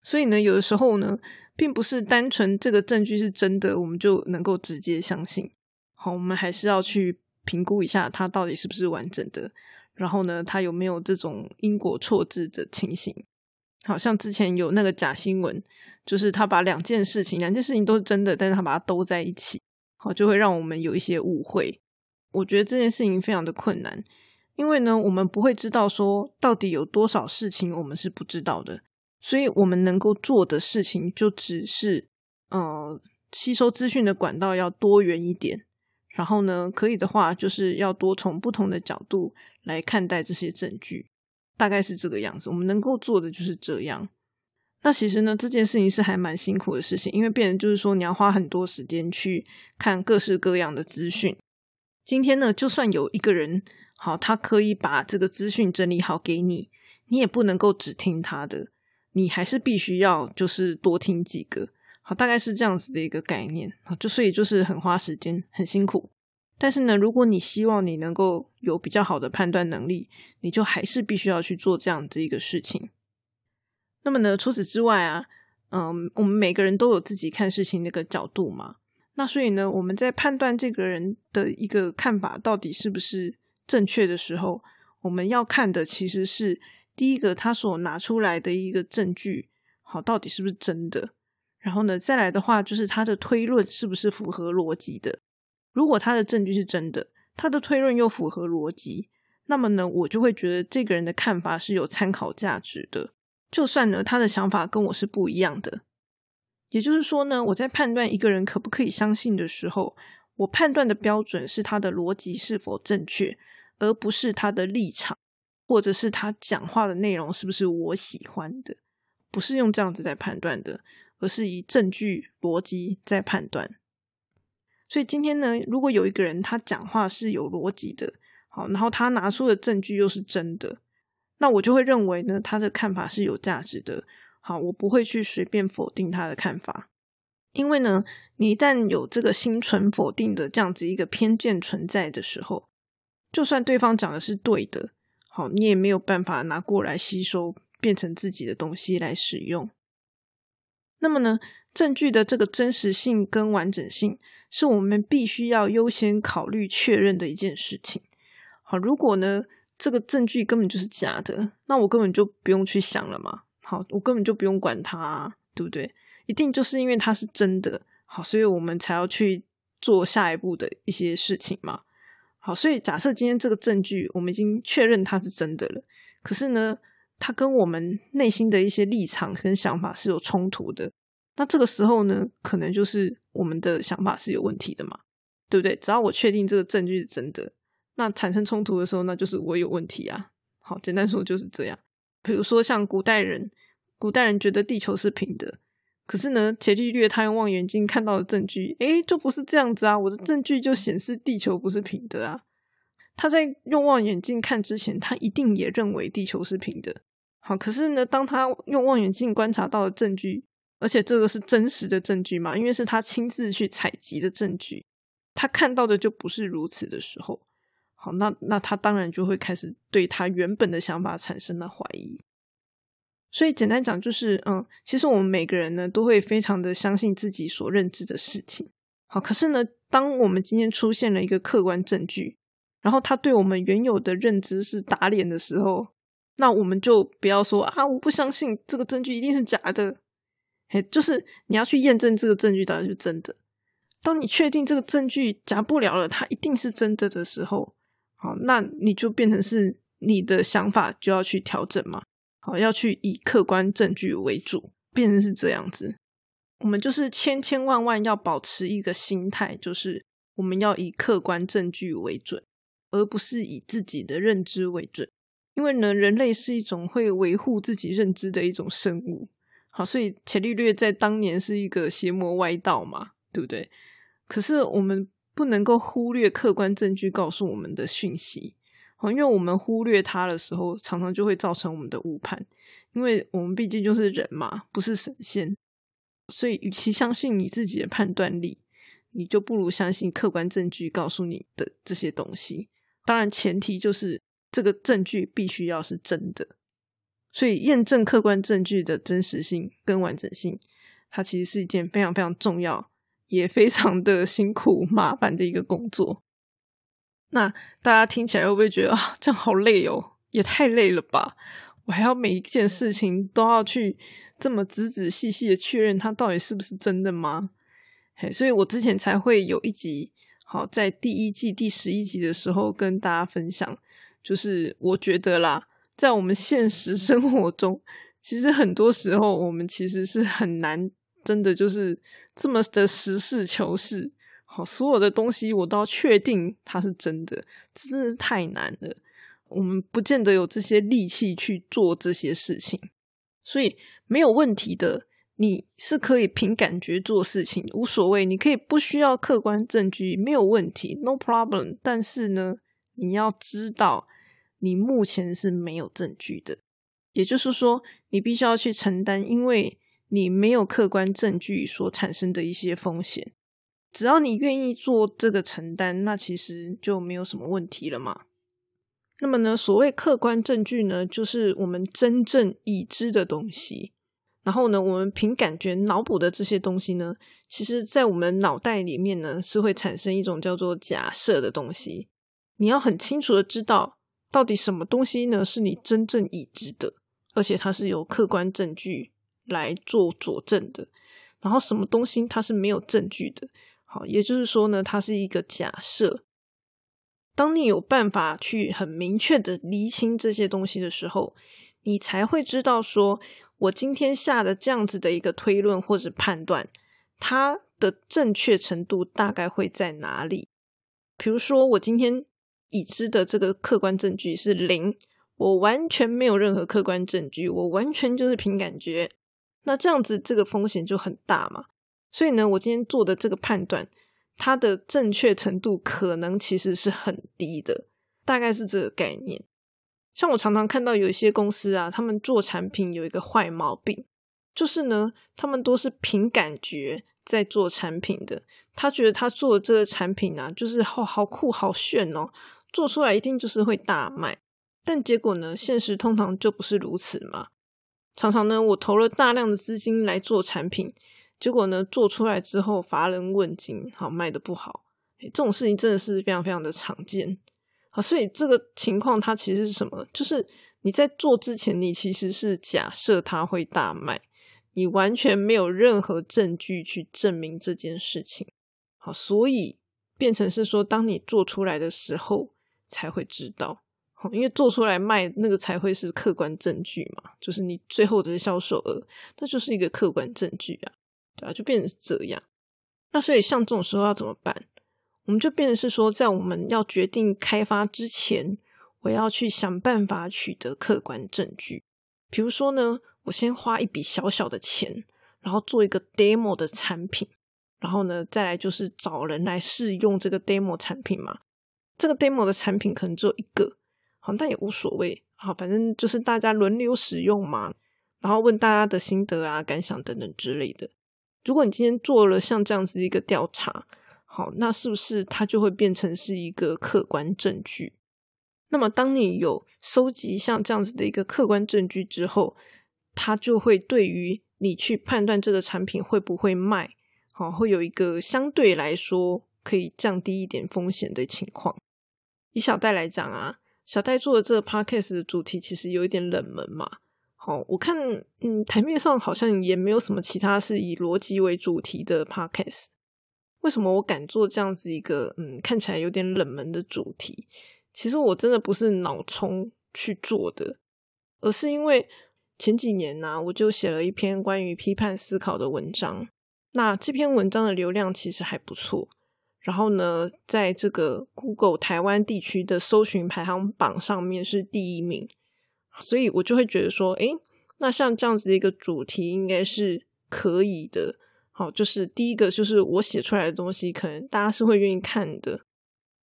所以呢，有的时候呢，并不是单纯这个证据是真的，我们就能够直接相信。好，我们还是要去评估一下它到底是不是完整的，然后呢，它有没有这种因果错置的情形。好像之前有那个假新闻，就是他把两件事情，两件事情都是真的，但是他把它兜在一起，好，就会让我们有一些误会。我觉得这件事情非常的困难。因为呢，我们不会知道说到底有多少事情我们是不知道的，所以我们能够做的事情就只是，呃，吸收资讯的管道要多元一点，然后呢，可以的话就是要多从不同的角度来看待这些证据，大概是这个样子。我们能够做的就是这样。那其实呢，这件事情是还蛮辛苦的事情，因为变成就是说你要花很多时间去看各式各样的资讯。今天呢，就算有一个人。好，他可以把这个资讯整理好给你，你也不能够只听他的，你还是必须要就是多听几个。好，大概是这样子的一个概念。啊，就所以就是很花时间，很辛苦。但是呢，如果你希望你能够有比较好的判断能力，你就还是必须要去做这样的一个事情。那么呢，除此之外啊，嗯，我们每个人都有自己看事情那个角度嘛。那所以呢，我们在判断这个人的一个看法到底是不是。正确的时候，我们要看的其实是第一个他所拿出来的一个证据，好，到底是不是真的？然后呢，再来的话就是他的推论是不是符合逻辑的？如果他的证据是真的，他的推论又符合逻辑，那么呢，我就会觉得这个人的看法是有参考价值的。就算呢，他的想法跟我是不一样的，也就是说呢，我在判断一个人可不可以相信的时候，我判断的标准是他的逻辑是否正确。而不是他的立场，或者是他讲话的内容是不是我喜欢的，不是用这样子在判断的，而是以证据逻辑在判断。所以今天呢，如果有一个人他讲话是有逻辑的，好，然后他拿出的证据又是真的，那我就会认为呢，他的看法是有价值的。好，我不会去随便否定他的看法，因为呢，你一旦有这个心存否定的这样子一个偏见存在的时候。就算对方讲的是对的，好，你也没有办法拿过来吸收，变成自己的东西来使用。那么呢，证据的这个真实性跟完整性，是我们必须要优先考虑确认的一件事情。好，如果呢这个证据根本就是假的，那我根本就不用去想了嘛。好，我根本就不用管它，对不对？一定就是因为它是真的，好，所以我们才要去做下一步的一些事情嘛。好，所以假设今天这个证据我们已经确认它是真的了，可是呢，它跟我们内心的一些立场跟想法是有冲突的，那这个时候呢，可能就是我们的想法是有问题的嘛，对不对？只要我确定这个证据是真的，那产生冲突的时候，那就是我有问题啊。好，简单说就是这样。比如说像古代人，古代人觉得地球是平的，可是呢，伽利略他用望远镜看到的证据，诶，就不是这样子啊。我的证据就显示地球不是平的啊。他在用望远镜看之前，他一定也认为地球是平的。好，可是呢，当他用望远镜观察到的证据，而且这个是真实的证据嘛，因为是他亲自去采集的证据，他看到的就不是如此的时候，好，那那他当然就会开始对他原本的想法产生了怀疑。所以简单讲就是，嗯，其实我们每个人呢都会非常的相信自己所认知的事情。好，可是呢，当我们今天出现了一个客观证据，然后他对我们原有的认知是打脸的时候，那我们就不要说啊，我不相信这个证据一定是假的。嘿，就是你要去验证这个证据到底是真的。当你确定这个证据假不了了，它一定是真的的时候，好，那你就变成是你的想法就要去调整嘛。好，要去以客观证据为主，变成是这样子。我们就是千千万万要保持一个心态，就是我们要以客观证据为准，而不是以自己的认知为准。因为呢，人类是一种会维护自己认知的一种生物。好，所以伽利略在当年是一个邪魔歪道嘛，对不对？可是我们不能够忽略客观证据告诉我们的讯息。好，因为我们忽略它的时候，常常就会造成我们的误判。因为我们毕竟就是人嘛，不是神仙，所以与其相信你自己的判断力，你就不如相信客观证据告诉你的这些东西。当然，前提就是这个证据必须要是真的。所以，验证客观证据的真实性跟完整性，它其实是一件非常非常重要，也非常的辛苦麻烦的一个工作。那大家听起来会不会觉得啊，这样好累哦？也太累了吧！我还要每一件事情都要去这么仔仔细细的确认它到底是不是真的吗？嘿，所以我之前才会有一集，好在第一季第十一集的时候跟大家分享，就是我觉得啦，在我们现实生活中，其实很多时候我们其实是很难真的就是这么的实事求是。好，所有的东西我都要确定它是真的，真的是太难了。我们不见得有这些力气去做这些事情，所以没有问题的。你是可以凭感觉做事情，无所谓。你可以不需要客观证据，没有问题，no problem。但是呢，你要知道，你目前是没有证据的，也就是说，你必须要去承担，因为你没有客观证据所产生的一些风险。只要你愿意做这个承担，那其实就没有什么问题了嘛。那么呢，所谓客观证据呢，就是我们真正已知的东西。然后呢，我们凭感觉脑补的这些东西呢，其实在我们脑袋里面呢，是会产生一种叫做假设的东西。你要很清楚的知道，到底什么东西呢是你真正已知的，而且它是有客观证据来做佐证的。然后什么东西它是没有证据的。好，也就是说呢，它是一个假设。当你有办法去很明确的厘清这些东西的时候，你才会知道说，我今天下的这样子的一个推论或者判断，它的正确程度大概会在哪里。比如说，我今天已知的这个客观证据是零，我完全没有任何客观证据，我完全就是凭感觉，那这样子这个风险就很大嘛。所以呢，我今天做的这个判断，它的正确程度可能其实是很低的，大概是这个概念。像我常常看到有一些公司啊，他们做产品有一个坏毛病，就是呢，他们都是凭感觉在做产品的。他觉得他做的这个产品啊，就是好好酷、好炫哦，做出来一定就是会大卖。但结果呢，现实通常就不是如此嘛。常常呢，我投了大量的资金来做产品。结果呢，做出来之后乏人问津，好卖的不好，这种事情真的是非常非常的常见。好，所以这个情况它其实是什么？就是你在做之前，你其实是假设它会大卖，你完全没有任何证据去证明这件事情。好，所以变成是说，当你做出来的时候才会知道，因为做出来卖那个才会是客观证据嘛，就是你最后的销售额，那就是一个客观证据啊。对啊，就变成这样。那所以像这种时候要怎么办？我们就变成是说，在我们要决定开发之前，我要去想办法取得客观证据。比如说呢，我先花一笔小小的钱，然后做一个 demo 的产品，然后呢，再来就是找人来试用这个 demo 产品嘛。这个 demo 的产品可能只有一个，但也无所谓，好，反正就是大家轮流使用嘛。然后问大家的心得啊、感想等等之类的。如果你今天做了像这样子的一个调查，好，那是不是它就会变成是一个客观证据？那么，当你有收集像这样子的一个客观证据之后，它就会对于你去判断这个产品会不会卖，好，会有一个相对来说可以降低一点风险的情况。以小戴来讲啊，小戴做的这个 podcast 的主题其实有一点冷门嘛。好，我看，嗯，台面上好像也没有什么其他是以逻辑为主题的 podcast。为什么我敢做这样子一个，嗯，看起来有点冷门的主题？其实我真的不是脑冲去做的，而是因为前几年呢，我就写了一篇关于批判思考的文章。那这篇文章的流量其实还不错，然后呢，在这个 Google 台湾地区的搜寻排行榜上面是第一名。所以我就会觉得说，诶，那像这样子的一个主题应该是可以的。好，就是第一个就是我写出来的东西，可能大家是会愿意看的。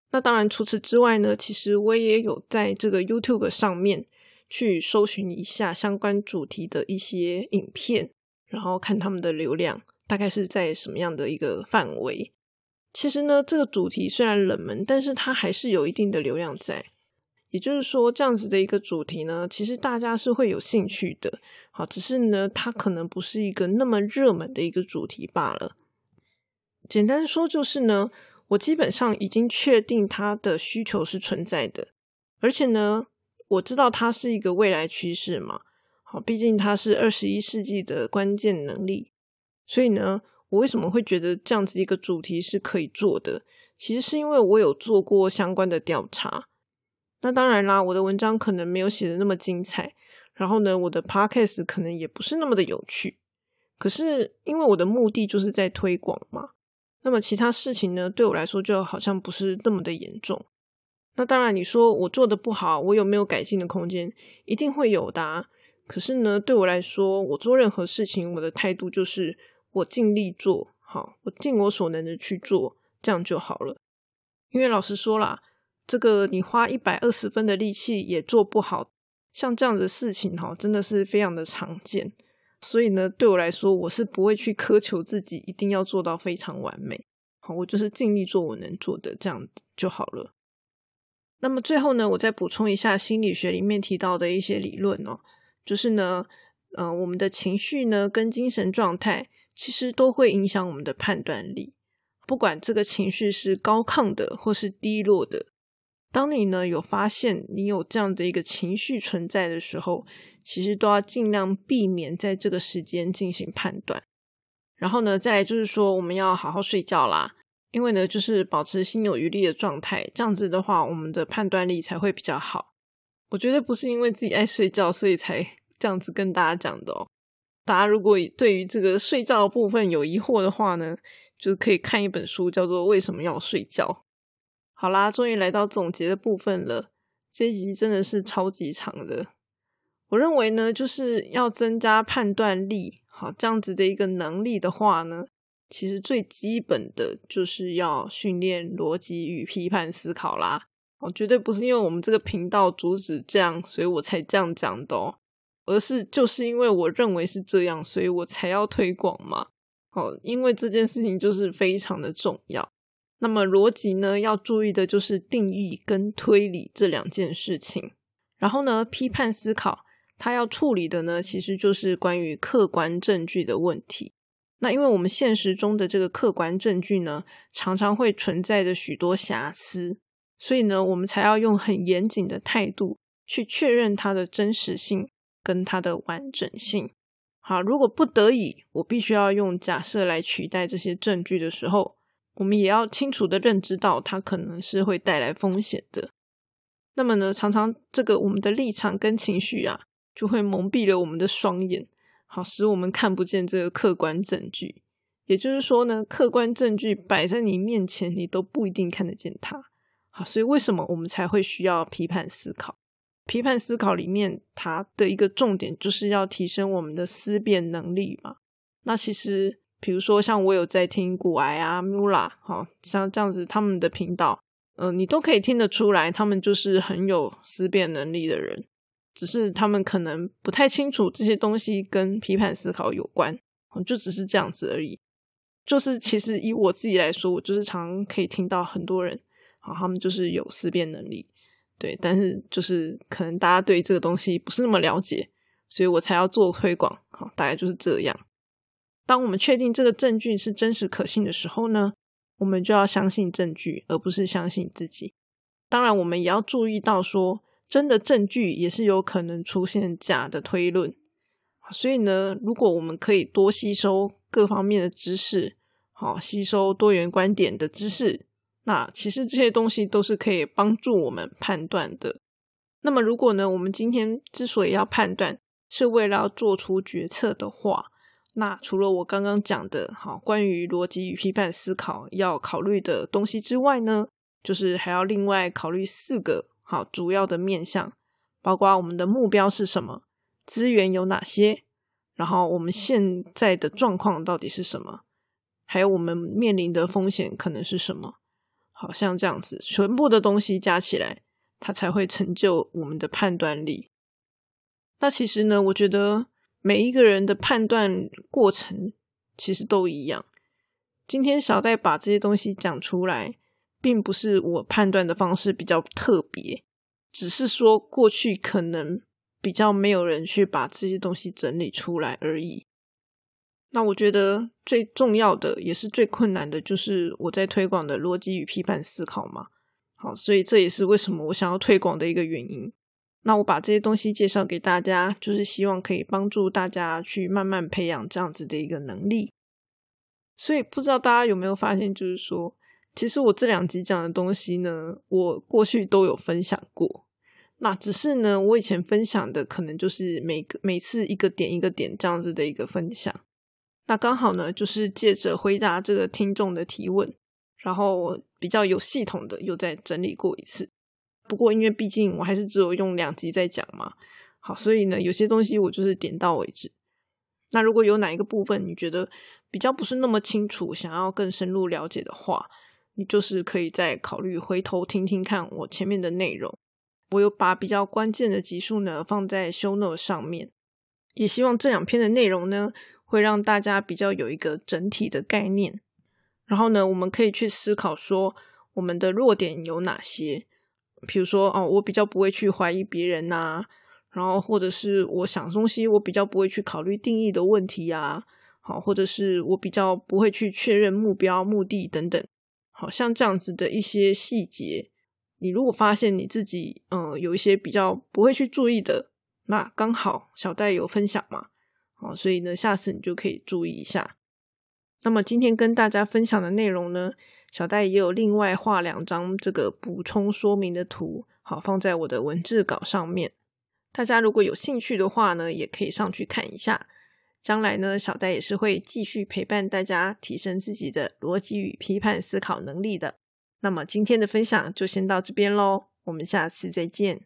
那当然，除此之外呢，其实我也有在这个 YouTube 上面去搜寻一下相关主题的一些影片，然后看他们的流量大概是在什么样的一个范围。其实呢，这个主题虽然冷门，但是它还是有一定的流量在。也就是说，这样子的一个主题呢，其实大家是会有兴趣的。好，只是呢，它可能不是一个那么热门的一个主题罢了。简单说，就是呢，我基本上已经确定它的需求是存在的，而且呢，我知道它是一个未来趋势嘛。好，毕竟它是二十一世纪的关键能力，所以呢，我为什么会觉得这样子一个主题是可以做的？其实是因为我有做过相关的调查。那当然啦，我的文章可能没有写的那么精彩，然后呢，我的 podcast 可能也不是那么的有趣。可是因为我的目的就是在推广嘛，那么其他事情呢，对我来说就好像不是那么的严重。那当然，你说我做的不好，我有没有改进的空间？一定会有的。可是呢，对我来说，我做任何事情，我的态度就是我尽力做好，我尽我所能的去做，这样就好了。因为老实说啦。这个你花一百二十分的力气也做不好，像这样的事情哈，真的是非常的常见。所以呢，对我来说，我是不会去苛求自己一定要做到非常完美。好，我就是尽力做我能做的，这样就好了。那么最后呢，我再补充一下心理学里面提到的一些理论哦，就是呢，呃，我们的情绪呢跟精神状态其实都会影响我们的判断力，不管这个情绪是高亢的或是低落的。当你呢有发现你有这样的一个情绪存在的时候，其实都要尽量避免在这个时间进行判断。然后呢，再来就是说我们要好好睡觉啦，因为呢就是保持心有余力的状态，这样子的话我们的判断力才会比较好。我觉得不是因为自己爱睡觉所以才这样子跟大家讲的哦。大家如果对于这个睡觉的部分有疑惑的话呢，就可以看一本书，叫做《为什么要睡觉》。好啦，终于来到总结的部分了。这一集真的是超级长的。我认为呢，就是要增加判断力，好这样子的一个能力的话呢，其实最基本的就是要训练逻辑与批判思考啦。哦，绝对不是因为我们这个频道主旨这样，所以我才这样讲的哦，而是就是因为我认为是这样，所以我才要推广嘛。哦，因为这件事情就是非常的重要。那么逻辑呢，要注意的就是定义跟推理这两件事情。然后呢，批判思考，它要处理的呢，其实就是关于客观证据的问题。那因为我们现实中的这个客观证据呢，常常会存在着许多瑕疵，所以呢，我们才要用很严谨的态度去确认它的真实性跟它的完整性。好，如果不得已，我必须要用假设来取代这些证据的时候。我们也要清楚的认知到，它可能是会带来风险的。那么呢，常常这个我们的立场跟情绪啊，就会蒙蔽了我们的双眼，好使我们看不见这个客观证据。也就是说呢，客观证据摆在你面前，你都不一定看得见它。好，所以为什么我们才会需要批判思考？批判思考里面，它的一个重点就是要提升我们的思辨能力嘛。那其实，比如说像我有在听古埃啊、Mula，好像这样子他们的频道，嗯，你都可以听得出来，他们就是很有思辨能力的人，只是他们可能不太清楚这些东西跟批判思考有关，就只是这样子而已。就是其实以我自己来说，我就是常可以听到很多人，好，他们就是有思辨能力，对，但是就是可能大家对这个东西不是那么了解，所以我才要做推广，好，大概就是这样。当我们确定这个证据是真实可信的时候呢，我们就要相信证据，而不是相信自己。当然，我们也要注意到说，真的证据也是有可能出现假的推论。所以呢，如果我们可以多吸收各方面的知识，好吸收多元观点的知识，那其实这些东西都是可以帮助我们判断的。那么，如果呢，我们今天之所以要判断，是为了要做出决策的话，那除了我刚刚讲的，好关于逻辑与批判思考要考虑的东西之外呢，就是还要另外考虑四个好主要的面向，包括我们的目标是什么。资源有哪些？然后我们现在的状况到底是什么？还有我们面临的风险可能是什么？好像这样子，全部的东西加起来，它才会成就我们的判断力。那其实呢，我觉得每一个人的判断过程其实都一样。今天小戴把这些东西讲出来，并不是我判断的方式比较特别，只是说过去可能。比较没有人去把这些东西整理出来而已。那我觉得最重要的也是最困难的，就是我在推广的逻辑与批判思考嘛。好，所以这也是为什么我想要推广的一个原因。那我把这些东西介绍给大家，就是希望可以帮助大家去慢慢培养这样子的一个能力。所以不知道大家有没有发现，就是说，其实我这两集讲的东西呢，我过去都有分享过。那只是呢，我以前分享的可能就是每个每次一个点一个点这样子的一个分享。那刚好呢，就是借着回答这个听众的提问，然后比较有系统的又再整理过一次。不过因为毕竟我还是只有用两集在讲嘛，好，所以呢，有些东西我就是点到为止。那如果有哪一个部分你觉得比较不是那么清楚，想要更深入了解的话，你就是可以再考虑回头听听看我前面的内容。我有把比较关键的集数呢放在 show note 上面，也希望这两篇的内容呢会让大家比较有一个整体的概念。然后呢，我们可以去思考说我们的弱点有哪些，比如说哦，我比较不会去怀疑别人呐，然后或者是我想东西我比较不会去考虑定义的问题啊，好，或者是我比较不会去确认目标、目的等等，好像这样子的一些细节。你如果发现你自己嗯有一些比较不会去注意的，那刚好小戴有分享嘛，好，所以呢下次你就可以注意一下。那么今天跟大家分享的内容呢，小戴也有另外画两张这个补充说明的图，好放在我的文字稿上面。大家如果有兴趣的话呢，也可以上去看一下。将来呢，小戴也是会继续陪伴大家提升自己的逻辑与批判思考能力的。那么今天的分享就先到这边喽，我们下次再见。